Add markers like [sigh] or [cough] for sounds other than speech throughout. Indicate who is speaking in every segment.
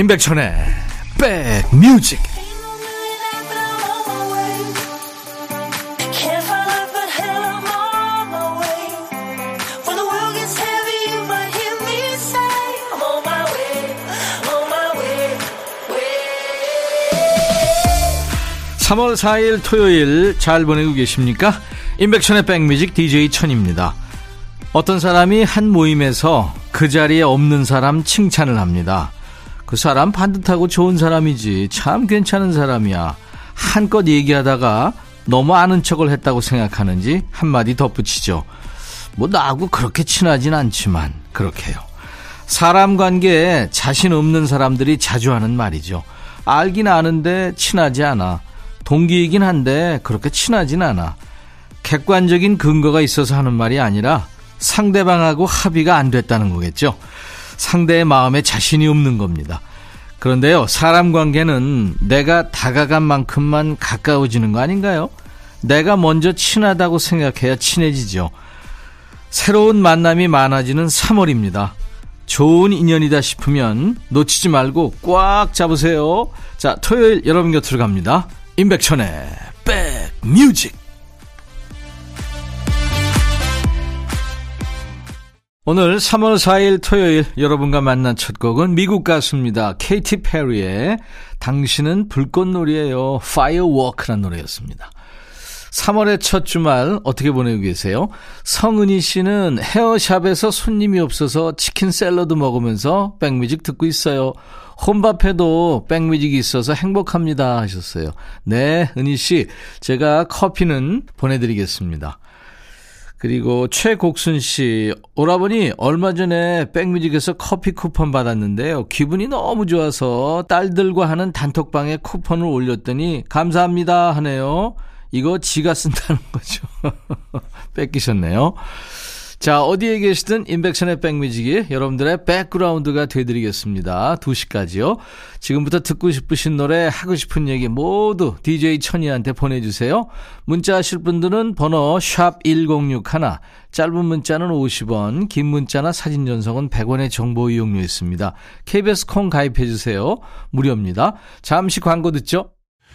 Speaker 1: 임백천의 백뮤직
Speaker 2: When the world gets heavy, you might hear me say, I'm on my way, on my way, way.
Speaker 1: 3월 4일 토요일 잘 보내고 계십니까? 임백천의 백뮤직 DJ 천입니다. 어떤 사람이 한 모임에서 그 자리에 없는 사람 칭찬을 합니다. 그 사람 반듯하고 좋은 사람이지 참 괜찮은 사람이야. 한껏 얘기하다가 너무 아는 척을 했다고 생각하는지 한마디 덧붙이죠. 뭐 나하고 그렇게 친하진 않지만 그렇게요. 사람 관계에 자신 없는 사람들이 자주 하는 말이죠. 알긴 아는데 친하지 않아. 동기이긴 한데 그렇게 친하진 않아. 객관적인 근거가 있어서 하는 말이 아니라 상대방하고 합의가 안 됐다는 거겠죠. 상대의 마음에 자신이 없는 겁니다. 그런데요, 사람 관계는 내가 다가간 만큼만 가까워지는 거 아닌가요? 내가 먼저 친하다고 생각해야 친해지죠. 새로운 만남이 많아지는 3월입니다. 좋은 인연이다 싶으면 놓치지 말고 꽉 잡으세요. 자, 토요일 여러분 곁으로 갑니다. 임백천의 백뮤직. 오늘 3월 4일 토요일 여러분과 만난 첫 곡은 미국 가수입니다. 케이티 페리의 당신은 불꽃놀이에요. Firework라는 노래였습니다. 3월의 첫 주말 어떻게 보내고 계세요? 성은희 씨는 헤어샵에서 손님이 없어서 치킨 샐러드 먹으면서 백뮤직 듣고 있어요. 혼밥해도 백뮤직이 있어서 행복합니다 하셨어요. 네, 은희 씨. 제가 커피는 보내드리겠습니다. 그리고 최곡순 씨, 오라버니 얼마 전에 백뮤직에서 커피 쿠폰 받았는데요. 기분이 너무 좋아서 딸들과 하는 단톡방에 쿠폰을 올렸더니 감사합니다 하네요. 이거 지가 쓴다는 거죠. [laughs] 뺏기셨네요. 자, 어디에 계시든 인백션의 백뮤직이 여러분들의 백그라운드가 되드리겠습니다. 2시까지요. 지금부터 듣고 싶으신 노래, 하고 싶은 얘기 모두 DJ 천이한테 보내주세요. 문자 하실 분들은 번호 샵1061, 짧은 문자는 50원, 긴 문자나 사진 전송은 100원의 정보 이용료 있습니다. KBS 콩 가입해주세요. 무료입니다. 잠시 광고 듣죠.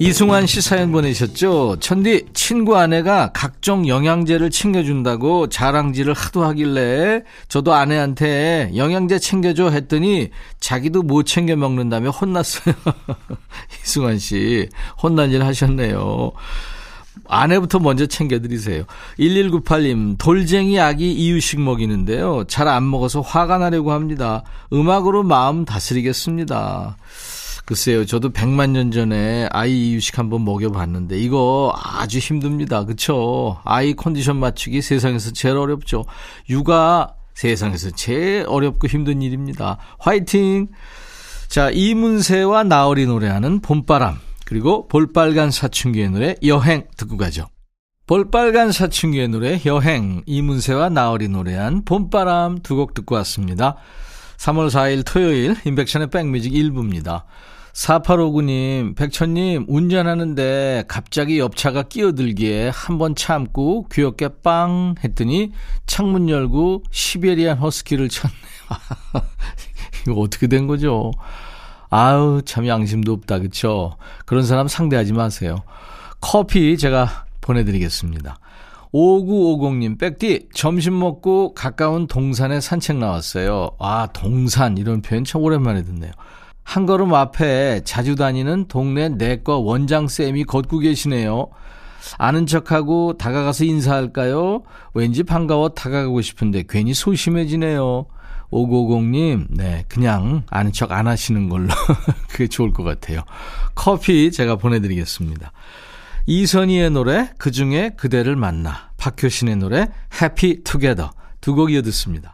Speaker 1: 이승환 씨 사연 보내셨죠? 천디, 친구 아내가 각종 영양제를 챙겨준다고 자랑질을 하도 하길래 저도 아내한테 영양제 챙겨줘 했더니 자기도 못 챙겨 먹는다며 혼났어요. [laughs] 이승환 씨, 혼난 일 하셨네요. 아내부터 먼저 챙겨드리세요. 1198님, 돌쟁이 아기 이유식 먹이는데요. 잘 안 먹어서 화가 나려고 합니다. 음악으로 마음 다스리겠습니다. 글쎄요, 저도 100만 년 전에 아이 이유식 한번 먹여봤는데, 이거 아주 힘듭니다. 그쵸? 아이 컨디션 맞추기 세상에서 제일 어렵죠. 육아 세상에서 제일 어렵고 힘든 일입니다. 화이팅! 자, 이문세와 나얼이 노래하는 봄바람. 그리고 볼빨간 사춘기의 노래 여행 듣고 가죠. 볼빨간 사춘기의 노래 여행 이문세와 나얼이 노래한 봄바람 두 곡 듣고 왔습니다. 3월 4일 토요일 인백션의 백뮤직 1부입니다. 4859님, 백천님, 운전하는데 갑자기 옆차가 끼어들기에 한 번 참고 귀엽게 빵 했더니 창문 열고 시베리안 허스키를 쳤네요. [laughs] 이거 어떻게 된 거죠? 아우, 참 양심도 없다. 그쵸? 그런 사람 상대하지 마세요. 커피 제가 보내드리겠습니다. 5950님, 백디, 점심 먹고 가까운 동산에 산책 나왔어요. 아, 동산, 이런 표현 참 오랜만에 듣네요. 한 걸음 앞에 자주 다니는 동네 내과 원장쌤이 걷고 계시네요. 아는 척하고 다가가서 인사할까요? 왠지 반가워 다가가고 싶은데 괜히 소심해지네요. 5950님, 네, 그냥 아는 척 안 하시는 걸로. [laughs] 그게 좋을 것 같아요. 커피 제가 보내드리겠습니다. 이선희의 노래, 그 중에 그대를 만나. 박효신의 노래, Happy Together. 두 곡 이어 듣습니다.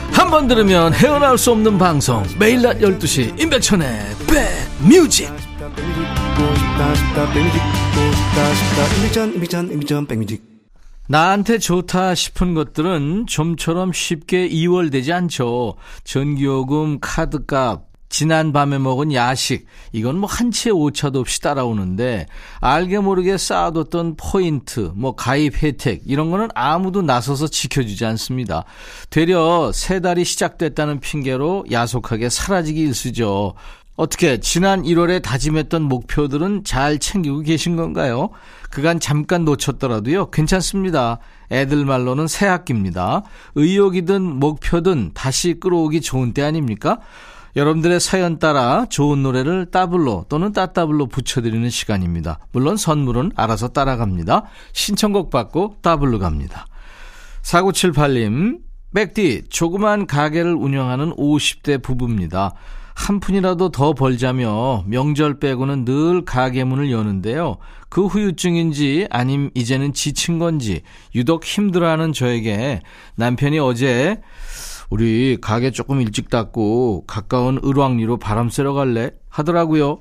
Speaker 1: 한 번 들으면 헤어나올 수 없는 방송 매일 낮 12시 임백천의
Speaker 3: 백뮤직
Speaker 1: 나한테 좋다 싶은 것들은 좀처럼 쉽게 이월되지 않죠. 전기요금, 카드값, 지난 밤에 먹은 야식, 이건 뭐 한치의 오차도 없이 따라오는데, 알게 모르게 쌓아뒀던 포인트, 뭐 가입 혜택, 이런 거는 아무도 나서서 지켜주지 않습니다. 되려 세 달이 시작됐다는 핑계로 야속하게 사라지기 일쑤죠. 어떻게 지난 1월에 다짐했던 목표들은 잘 챙기고 계신 건가요? 그간 잠깐 놓쳤더라도요, 괜찮습니다. 애들 말로는 새 학기입니다. 의욕이든 목표든 다시 끌어오기 좋은 때 아닙니까? 여러분들의 사연 따라 좋은 노래를 따블로 또는 따따블로 붙여드리는 시간입니다. 물론 선물은 알아서 따라갑니다. 신청곡 받고 따블로 갑니다. 4978님, 백디, 조그만 가게를 운영하는 50대 부부입니다. 한 푼이라도 더 벌자며 명절 빼고는 늘 가게 문을 여는데요. 그 후유증인지 아님 이제는 지친 건지 유독 힘들어하는 저에게 남편이 어제 우리 가게 조금 일찍 닫고 가까운 을왕리로 바람 쐬러 갈래? 하더라고요.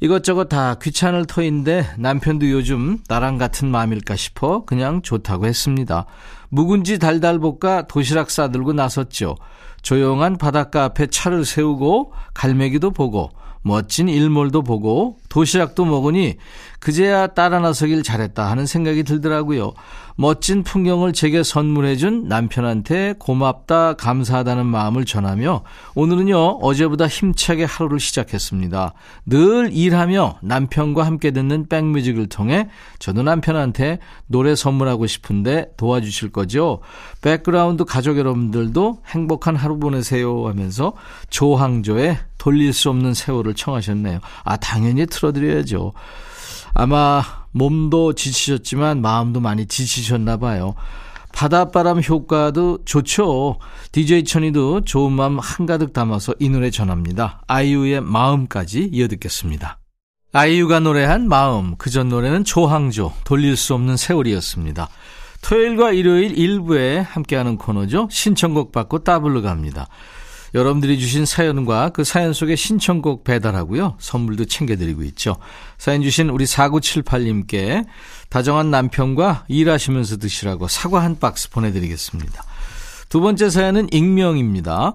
Speaker 1: 이것저것 다 귀찮을 터인데 남편도 요즘 나랑 같은 마음일까 싶어 그냥 좋다고 했습니다. 묵은지 달달 볶아 도시락 싸들고 나섰죠. 조용한 바닷가 앞에 차를 세우고 갈매기도 보고 멋진 일몰도 보고 도시락도 먹으니 그제야 따라 나서길 잘했다 하는 생각이 들더라고요. 멋진 풍경을 제게 선물해준 남편한테 고맙다, 감사하다는 마음을 전하며 오늘은요, 어제보다 힘차게 하루를 시작했습니다. 늘 일하며 남편과 함께 듣는 백뮤직을 통해 저도 남편한테 노래 선물하고 싶은데 도와주실 거죠? 백그라운드 가족 여러분들도 행복한 하루 보내세요 하면서 조항조의 돌릴 수 없는 세월을 청하셨네요. 아, 당연히 틀어드려야죠. 아마 몸도 지치셨지만 마음도 많이 지치셨나 봐요. 바닷바람 효과도 좋죠. DJ 천이도 좋은 마음 한가득 담아서 이 노래 전합니다. 아이유의 마음까지 이어듣겠습니다. 아이유가 노래한 마음, 그 전 노래는 조항조, 돌릴 수 없는 세월이었습니다. 토요일과 일요일 일부에 함께하는 코너죠. 신청곡 받고 따블로 갑니다. 여러분들이 주신 사연과 그 사연 속에 신청곡 배달하고요. 선물도 챙겨드리고 있죠. 사연 주신 우리 4978님께 다정한 남편과 일하시면서 드시라고 사과 한 박스 보내드리겠습니다. 두 번째 사연은 익명입니다.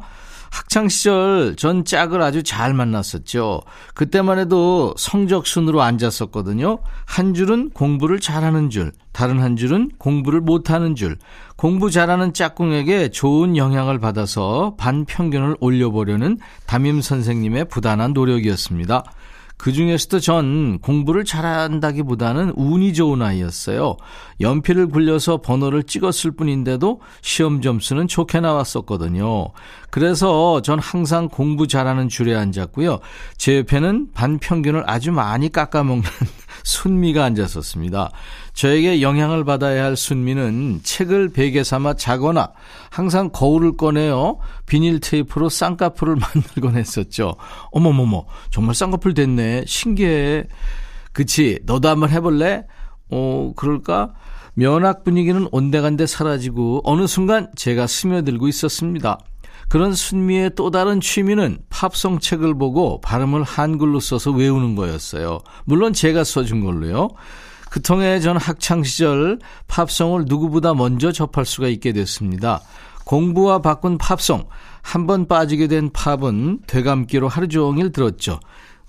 Speaker 1: 학창시절 전 짝을 아주 잘 만났었죠. 그때만 해도 성적 순으로 앉았었거든요. 한 줄은 공부를 잘하는 줄, 다른 한 줄은 공부를 못하는 줄. 공부 잘하는 짝꿍에게 좋은 영향을 받아서 반평균을 올려보려는 담임 선생님의 부단한 노력이었습니다. 그 중에서도 전 공부를 잘한다기보다는 운이 좋은 아이였어요. 연필을 굴려서 번호를 찍었을 뿐인데도 시험 점수는 좋게 나왔었거든요. 그래서 전 항상 공부 잘하는 줄에 앉았고요. 제 옆에는 반 평균을 아주 많이 깎아먹는 순미가 앉았었습니다. 저에게 영향을 받아야 할 순미는 책을 베개 삼아 자거나 항상 거울을 꺼내어 비닐 테이프로 쌍꺼풀을 [laughs] 만들곤 했었죠. 어머머머, 정말 쌍꺼풀 됐네. 신기해. 그치, 너도 한번 해볼래? 어, 그럴까? 면학 분위기는 온데간데 사라지고 어느 순간 제가 스며들고 있었습니다. 그런 순미의 또 다른 취미는 팝송 책을 보고 발음을 한글로 써서 외우는 거였어요. 물론 제가 써준 걸로요. 그 통해 전 학창시절 팝송을 누구보다 먼저 접할 수가 있게 됐습니다. 공부와 바꾼 팝송, 한 번 빠지게 된 팝은 되감기로 하루 종일 들었죠.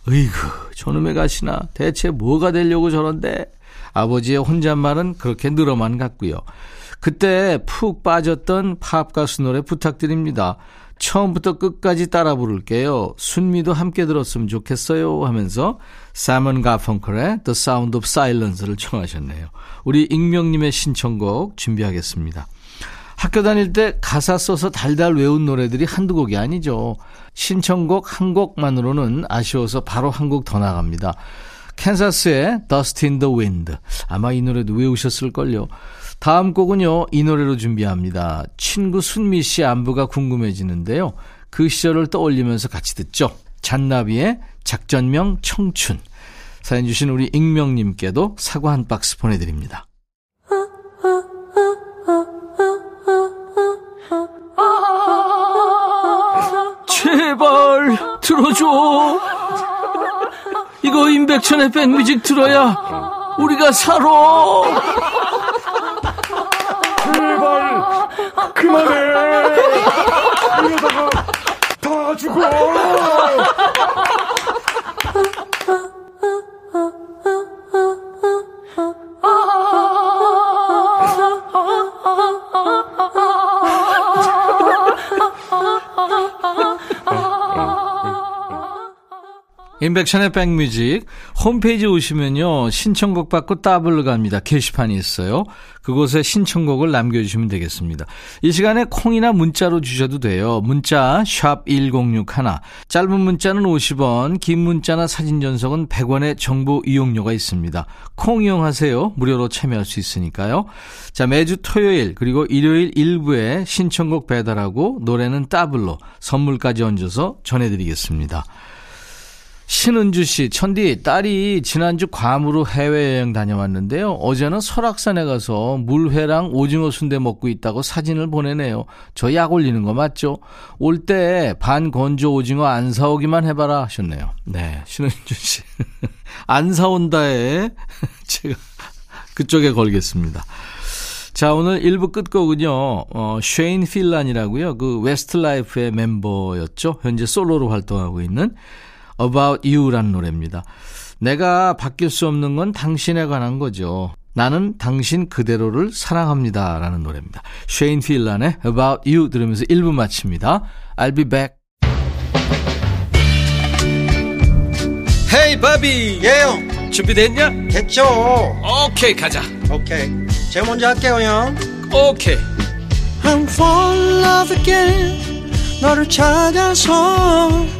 Speaker 1: 으이구, 저놈의 가시나 대체 뭐가 되려고 저런데? 아버지의 혼잣말은 그렇게 늘어만 갔고요. 그때 푹 빠졌던 팝 가수 노래 부탁드립니다. 처음부터 끝까지 따라 부를게요. 순미도 함께 들었으면 좋겠어요 하면서 사먼 가펑클의 The Sound of Silence를 청하셨네요. 우리 익명님의 신청곡 준비하겠습니다. 학교 다닐 때 가사 써서 달달 외운 노래들이 한두 곡이 아니죠. 신청곡 한 곡만으로는 아쉬워서 바로 한 곡 더 나갑니다. 캔사스의 Dust in the Wind. 아마 이 노래도 외우셨을걸요. 다음 곡은요, 이 노래로 준비합니다. 친구 순미 씨 안부가 궁금해지는데요. 그 시절을 떠올리면서 같이 듣죠. 잔나비의 작전명 청춘. 사연 주신 우리 익명님께도 사과 한 박스 보내드립니다. 제발 들어줘. 이거 임백천의 백뮤직 들어야 우리가 살아.
Speaker 4: 제발 그만해. 이러다가 다 죽어.
Speaker 1: 인백션의 백뮤직. 홈페이지 오시면요 신청곡 받고 따블로 갑니다. 게시판이 있어요. 그곳에 신청곡을 남겨주시면 되겠습니다. 이 시간에 콩이나 문자로 주셔도 돼요. 문자 샵1061 짧은 문자는 50원 긴 문자나 사진 전송은 100원의 정보 이용료가 있습니다. 콩 이용하세요. 무료로 참여할 수 있으니까요. 자 매주 토요일 그리고 일요일 일부에 신청곡 배달하고 노래는 따블로 선물까지 얹어서 전해드리겠습니다 신은주 씨, 천디, 딸이 지난주 괌으로 해외여행 다녀왔는데요. 어제는 설악산에 가서 물회랑 오징어 순대 먹고 있다고 사진을 보내네요. 저 약 올리는 거 맞죠? 올 때 반 건조 오징어 안 사오기만 해봐라 하셨네요. 네, 신은주 씨. [laughs] 안 사온다에 [laughs] 제가 그쪽에 걸겠습니다. 자, 오늘 1부 끝곡은요, 어, 쉐인 필란이라고요. 그 웨스트 라이프의 멤버였죠. 현재 솔로로 활동하고 있는 About You라는 노래입니다. 내가 바뀔 수 없는 건 당신에 관한 거죠. 나는 당신 그대로를 사랑합니다. 라는 노래입니다. 쉐인 필란의 About You 들으면서 1부 마칩니다. I'll be back. 헤이 바비
Speaker 5: 예영
Speaker 1: 준비됐냐?
Speaker 5: 됐죠
Speaker 1: 오케이 가자
Speaker 5: 오케이 제가 먼저 할게요 형
Speaker 1: 오케이
Speaker 5: I'm fall in love again 너를 찾아서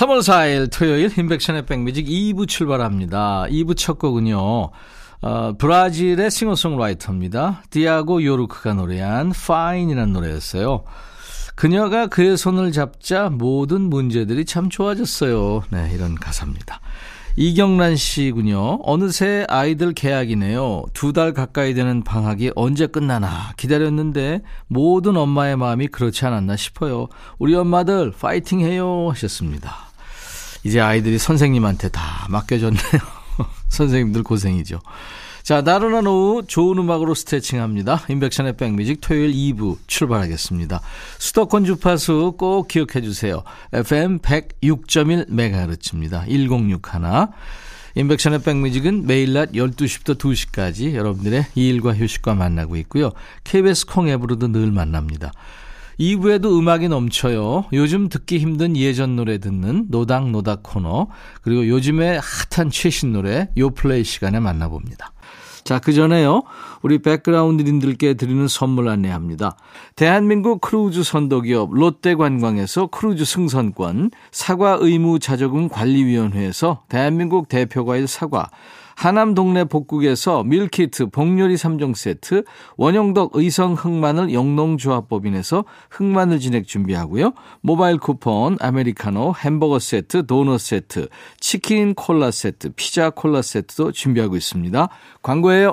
Speaker 1: 3월 4일 토요일 인백션의 백뮤직 2부 출발합니다. 2부 첫 곡은요. 어, 브라질의 싱어송라이터입니다. 디아고 요르크가 노래한 Fine이라는 노래였어요. 그녀가 그의 손을 잡자 모든 문제들이 참 좋아졌어요. 네, 이런 가사입니다. 이경란 씨군요. 어느새 아이들 개학이네요. 두 달 가까이 되는 방학이 언제 끝나나 기다렸는데 모든 엄마의 마음이 그렇지 않았나 싶어요. 우리 엄마들 파이팅 해요 하셨습니다. 이제 아이들이 선생님한테 다 맡겨졌네요. [laughs] 선생님들 고생이죠. 자, 나른한 오후 좋은 음악으로 스트레칭합니다. 인백션의 백뮤직 토요일 2부 출발하겠습니다. 수도권 주파수 꼭 기억해 주세요. FM 106.1MHz입니다. 1061. 인백션의 백뮤직은 매일 낮 12시부터 2시까지 여러분들의 일과 휴식과 만나고 있고요. KBS 콩 앱으로도 늘 만납니다. 2부에도 음악이 넘쳐요. 요즘 듣기 힘든 예전 노래 듣는 노닥노닥 코너 그리고 요즘에 핫한 최신 노래 요플레이 시간에 만나봅니다. 자, 그 전에요. 우리 백그라운드님들께 드리는 선물 안내합니다. 대한민국 크루즈 선도기업 롯데관광에서 크루즈 승선권, 사과 의무 자조금 관리위원회에서 대한민국 대표과일 사과, 하남 동네 복국에서 밀키트 복요리 3종 세트, 원형덕 의성 흑마늘 영농조합법인에서 흑마늘 진액 준비하고요. 모바일 쿠폰, 아메리카노, 햄버거 세트, 도넛 세트, 치킨 콜라 세트, 피자 콜라 세트도 준비하고 있습니다. 광고예요.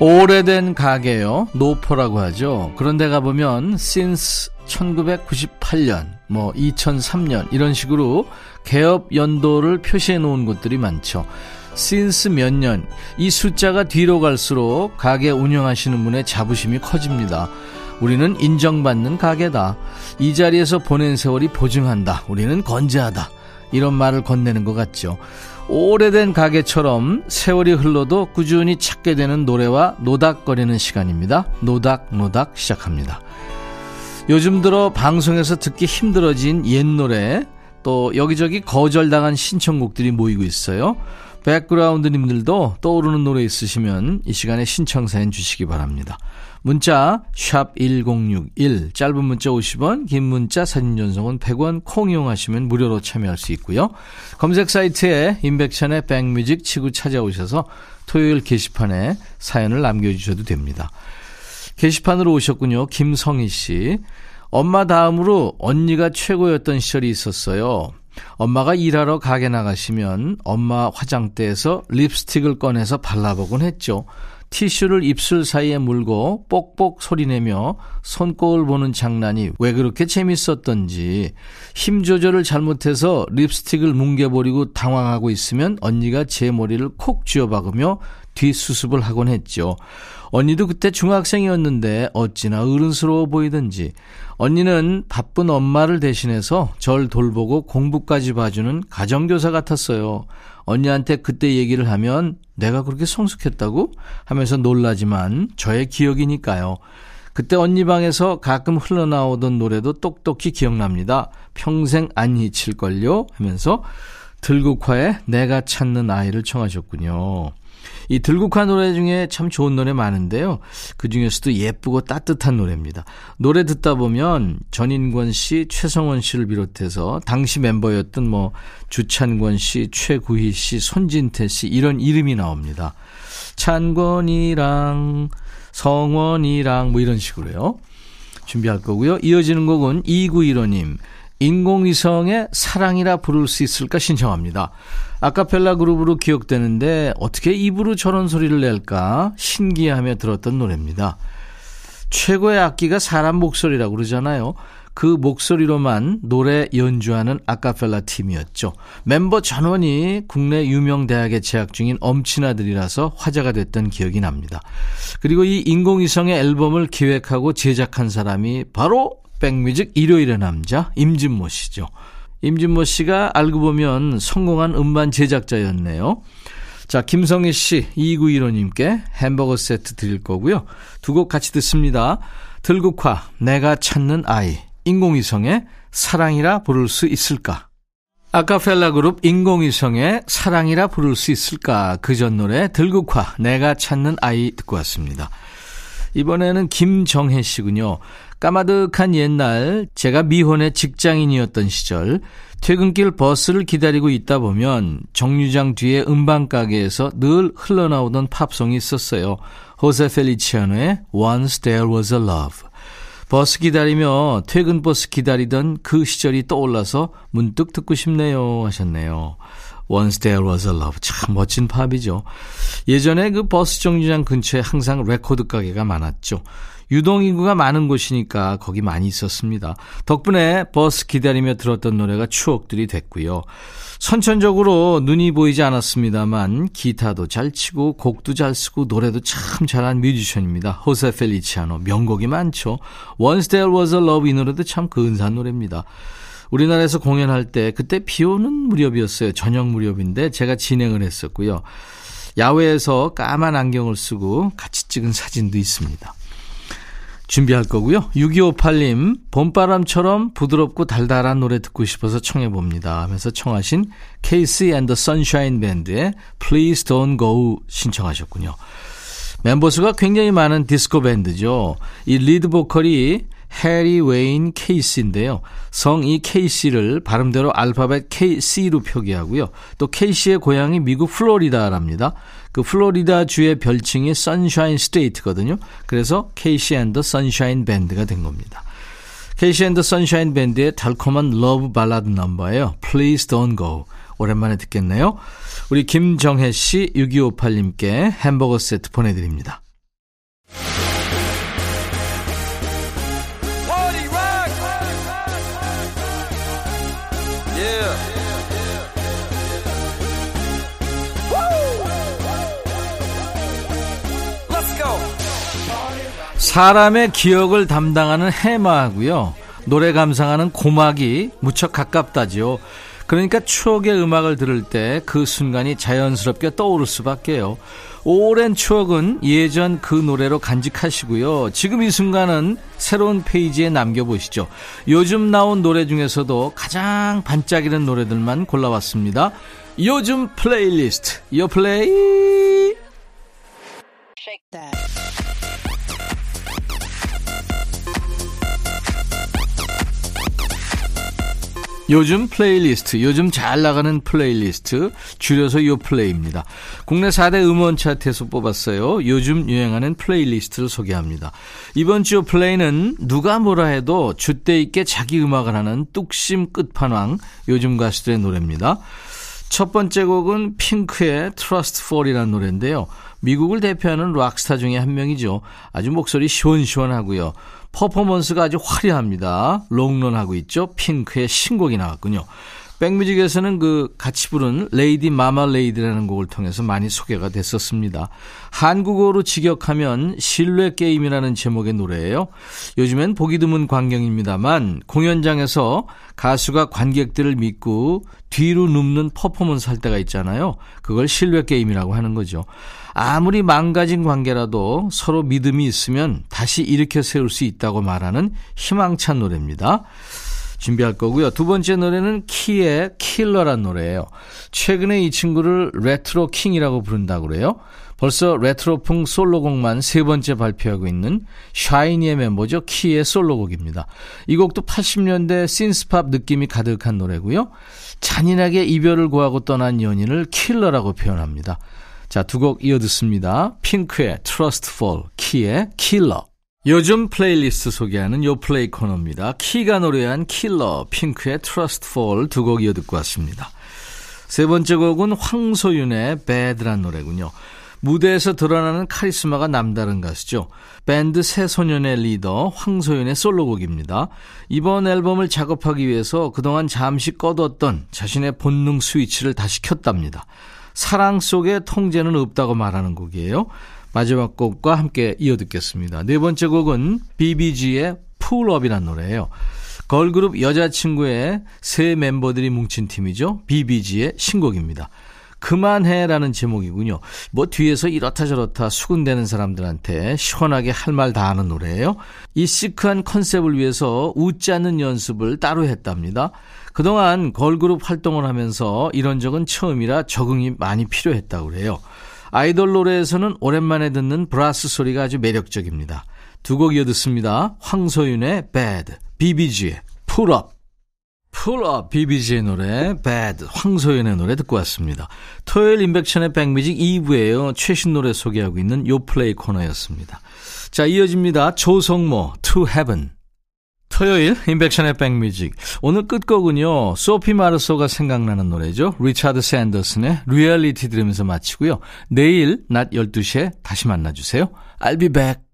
Speaker 1: 오래된 가게요. 노포라고 하죠. 그런데 가보면 since 1998년, 뭐 2003년 이런 식으로 개업 연도를 표시해 놓은 곳들이 많죠. since 몇 년, 이 숫자가 뒤로 갈수록 가게 운영하시는 분의 자부심이 커집니다. 우리는 인정받는 가게다. 이 자리에서 보낸 세월이 보증한다. 우리는 건재하다. 이런 말을 건네는 것 같죠. 오래된 가게처럼 세월이 흘러도 꾸준히 찾게 되는 노래와 노닥거리는 시간입니다. 노닥 노닥 시작합니다. 요즘 들어 방송에서 듣기 힘들어진 옛 노래, 또 여기저기 거절당한 신청곡들이 모이고 있어요. 백그라운드님들도 떠오르는 노래 있으시면 이 시간에 신청사연 주시기 바랍니다. 문자 1061, 짧은 문자 50원, 긴 문자 사진 전송은 100원, 콩 이용하시면 무료로 참여할 수 있고요. 검색 사이트에 인백션의 백뮤직 치고 찾아오셔서 토요일 게시판에 사연을 남겨주셔도 됩니다. 게시판으로 오셨군요. 김성희 씨. 엄마 다음으로 언니가 최고였던 시절이 있었어요. 엄마가 일하러 가게 나가시면 엄마 화장대에서 립스틱을 꺼내서 발라보곤 했죠. 티슈를 입술 사이에 물고 뽁뽁 소리내며 손꼽을 보는 장난이 왜 그렇게 재밌었던지 힘 조절을 잘못해서 립스틱을 뭉개버리고 당황하고 있으면 언니가 제 머리를 콕 쥐어박으며 뒷수습을 하곤 했죠. 언니도 그때 중학생이었는데 어찌나 어른스러워 보이던지 언니는 바쁜 엄마를 대신해서 절 돌보고 공부까지 봐주는 가정교사 같았어요. 언니한테 그때 얘기를 하면 내가 그렇게 성숙했다고 하면서 놀라지만 저의 기억이니까요. 그때 언니 방에서 가끔 흘러나오던 노래도 똑똑히 기억납니다. 평생 안 잊힐걸요? 하면서 들국화의 내가 찾는 아이를 청하셨군요. 이 들국화 노래 중에 참 좋은 노래 많은데요. 그 중에서도 예쁘고 따뜻한 노래입니다. 노래 듣다 보면 전인권 씨, 최성원 씨를 비롯해서 당시 멤버였던 뭐 주찬권 씨, 최구희 씨, 손진태 씨 이런 이름이 나옵니다. 찬권이랑 성원이랑 뭐 이런 식으로요. 준비할 거고요. 이어지는 곡은 2915님. 인공위성의 사랑이라 부를 수 있을까 신청합니다. 아카펠라 그룹으로 기억되는데 어떻게 입으로 저런 소리를 낼까 신기하며 들었던 노래입니다. 최고의 악기가 사람 목소리라고 그러잖아요. 그 목소리로만 노래 연주하는 아카펠라 팀이었죠. 멤버 전원이 국내 유명 대학에 재학 중인 엄친아들이라서 화제가 됐던 기억이 납니다. 그리고 이 인공위성의 앨범을 기획하고 제작한 사람이 바로 백뮤직 일요일의 남자 임진모 씨죠. 임진모 씨가 알고 보면 성공한 음반 제작자였네요. 자, 김성희 씨, 2915님께 햄버거 세트 드릴 거고요. 두 곡 같이 듣습니다. 들국화, 내가 찾는 아이, 인공위성의 사랑이라 부를 수 있을까? 아카펠라 그룹 인공위성의 사랑이라 부를 수 있을까? 그 전 노래 들국화, 내가 찾는 아이 듣고 왔습니다. 이번에는 김정혜 씨군요. 까마득한 옛날 제가 미혼의 직장인이었던 시절 퇴근길 버스를 기다리고 있다 보면 정류장 뒤에 음반 가게에서 늘 흘러나오던 팝송이 있었어요. 호세 펠리치아노의 Once There Was a Love. 버스 기다리며 퇴근 버스 기다리던 그 시절이 떠올라서 문득 듣고 싶네요 하셨네요. Once There Was a Love. 참 멋진 팝이죠. 예전에 그 버스 정류장 근처에 항상 레코드 가게가 많았죠. 유동인구가 많은 곳이니까 거기 많이 있었습니다. 덕분에 버스 기다리며 들었던 노래가 추억들이 됐고요. 선천적으로 눈이 보이지 않았습니다만 기타도 잘 치고 곡도 잘 쓰고 노래도 참 잘한 뮤지션입니다. 호세 펠리치아노 명곡이 많죠. Once There Was a Love 이 노래도 참 근사한 노래입니다. 우리나라에서 공연할 때 그때 비 오는 무렵이었어요. 저녁 무렵인데 제가 진행을 했었고요. 야외에서 까만 안경을 쓰고 같이 찍은 사진도 있습니다. 준비할 거고요. 6258님, 봄바람처럼 부드럽고 달달한 노래 듣고 싶어서 청해봅니다. 하면서 청하신 케이스 앤더 선샤인 밴드의 Please Don't Go 신청하셨군요. 멤버 수가 굉장히 많은 디스코 밴드죠. 이 리드 보컬이 해리 웨인 케이시인데요. 성이 케이시를 발음대로 알파벳 KC로 표기하고요. 또 케이시의 고향이 미국 플로리다랍니다. 그 플로리다 주의 별칭이 Sunshine State거든요. 그래서 KC and the Sunshine Band가 된 겁니다. KC and the Sunshine Band의 달콤한 love 발라드 넘버예요. Please Don't Go. 오랜만에 듣겠네요. 우리 김정혜 씨 6258님께 햄버거 세트 보내드립니다. 사람의 기억을 담당하는 해마하고요. 노래 감상하는 고막이 무척 가깝다지요. 그러니까 추억의 음악을 들을 때 그 순간이 자연스럽게 떠오를 수밖에요. 오랜 추억은 예전 그 노래로 간직하시고요. 지금 이 순간은 새로운 페이지에 남겨보시죠. 요즘 나온 노래 중에서도 가장 반짝이는 노래들만 골라왔습니다. 요즘 플레이리스트, 요 플레이! 요즘 플레이리스트, 요즘 잘 나가는 플레이리스트, 줄여서 요 플레이입니다. 국내 4대 음원 차트에서 뽑았어요. 요즘 유행하는 playlist를 소개합니다. 이번 주 플레이는 누가 뭐라 해도 줏대 있게 자기 음악을 하는 뚝심 끝판왕, 요즘 가수들의 노래입니다. 첫 번째 곡은 핑크의 Trust Fall이라는 노래인데요. 미국을 대표하는 rock star 중에 한 명이죠. 아주 목소리 시원시원하고요. 퍼포먼스가 아주 화려합니다. 롱런하고 있죠. 핑크의 신곡이 나왔군요. 백뮤직에서는 그 같이 부른 Lady Marmalade라는 곡을 통해서 많이 소개가 됐었습니다. 한국어로 직역하면 신뢰 게임이라는 제목의 노래예요. 요즘엔 보기 드문 광경입니다만 공연장에서 가수가 관객들을 믿고 뒤로 눕는 퍼포먼스 할 때가 있잖아요. 그걸 신뢰 게임이라고 하는 거죠. 아무리 망가진 관계라도 서로 믿음이 있으면 다시 일으켜 세울 수 있다고 말하는 희망찬 노래입니다. 준비할 거고요. 두 번째 노래는 키의 킬러란 노래예요. 최근에 이 친구를 retro king이라고 부른다고 그래요. 벌써 레트로풍 솔로곡만 세 번째 발표하고 있는 샤이니의 멤버죠. 키의 솔로곡입니다. 이 곡도 80년대 신스팝 느낌이 가득한 노래고요. 잔인하게 이별을 고하고 떠난 연인을 킬러라고 표현합니다. 자, 두 곡 이어 듣습니다. 핑크의 Trust Fall, 키의 킬러. 요즘 플레이리스트 소개하는 요 플레이 코너입니다. 키가 노래한 킬러, 핑크의 Trust Fall 두 곡 이어 듣고 왔습니다. 세 번째 곡은 황소윤의 Bad란 노래군요. 무대에서 드러나는 카리스마가 남다른 가수죠. 밴드 새소년의 리더 황소윤의 솔로곡입니다. 이번 앨범을 작업하기 위해서 그동안 잠시 꺼뒀던 자신의 본능 스위치를 다시 켰답니다. 사랑 속에 통제는 없다고 말하는 곡이에요. 마지막 곡과 함께 이어 듣겠습니다. 네 번째 곡은 BBG의 풀업이라는 노래예요. 걸그룹 여자친구의 세 멤버들이 뭉친 팀이죠. BBG의 신곡입니다. 그만해라는 제목이군요. 뭐 뒤에서 이렇다 저렇다 수군대는 사람들한테 시원하게 할 말 다 하는 노래예요. 이 시크한 컨셉을 위해서 웃지 않는 연습을 따로 했답니다. 그동안 걸그룹 활동을 하면서 이런 적은 처음이라 적응이 많이 필요했다고 그래요. 아이돌 노래에서는 오랜만에 듣는 브라스 소리가 아주 매력적입니다. 두 곡 이어 듣습니다. 황소윤의 Bad, BBG의 Pull Up. Pull Up, BBG의 노래, Bad, 황소윤의 노래 듣고 왔습니다. 토요일 인백션의 백뮤직 2부에요. 최신 노래 소개하고 있는 요플레이 코너였습니다. 자, 이어집니다. 조성모, To Heaven. 토요일 임백천의 백뮤직. 오늘 끝곡은요 소피 마르소가 생각나는 노래죠. 리차드 샌더슨의 리얼리티 들으면서 마치고요. 내일 낮 12시에 다시 만나주세요. I'll be back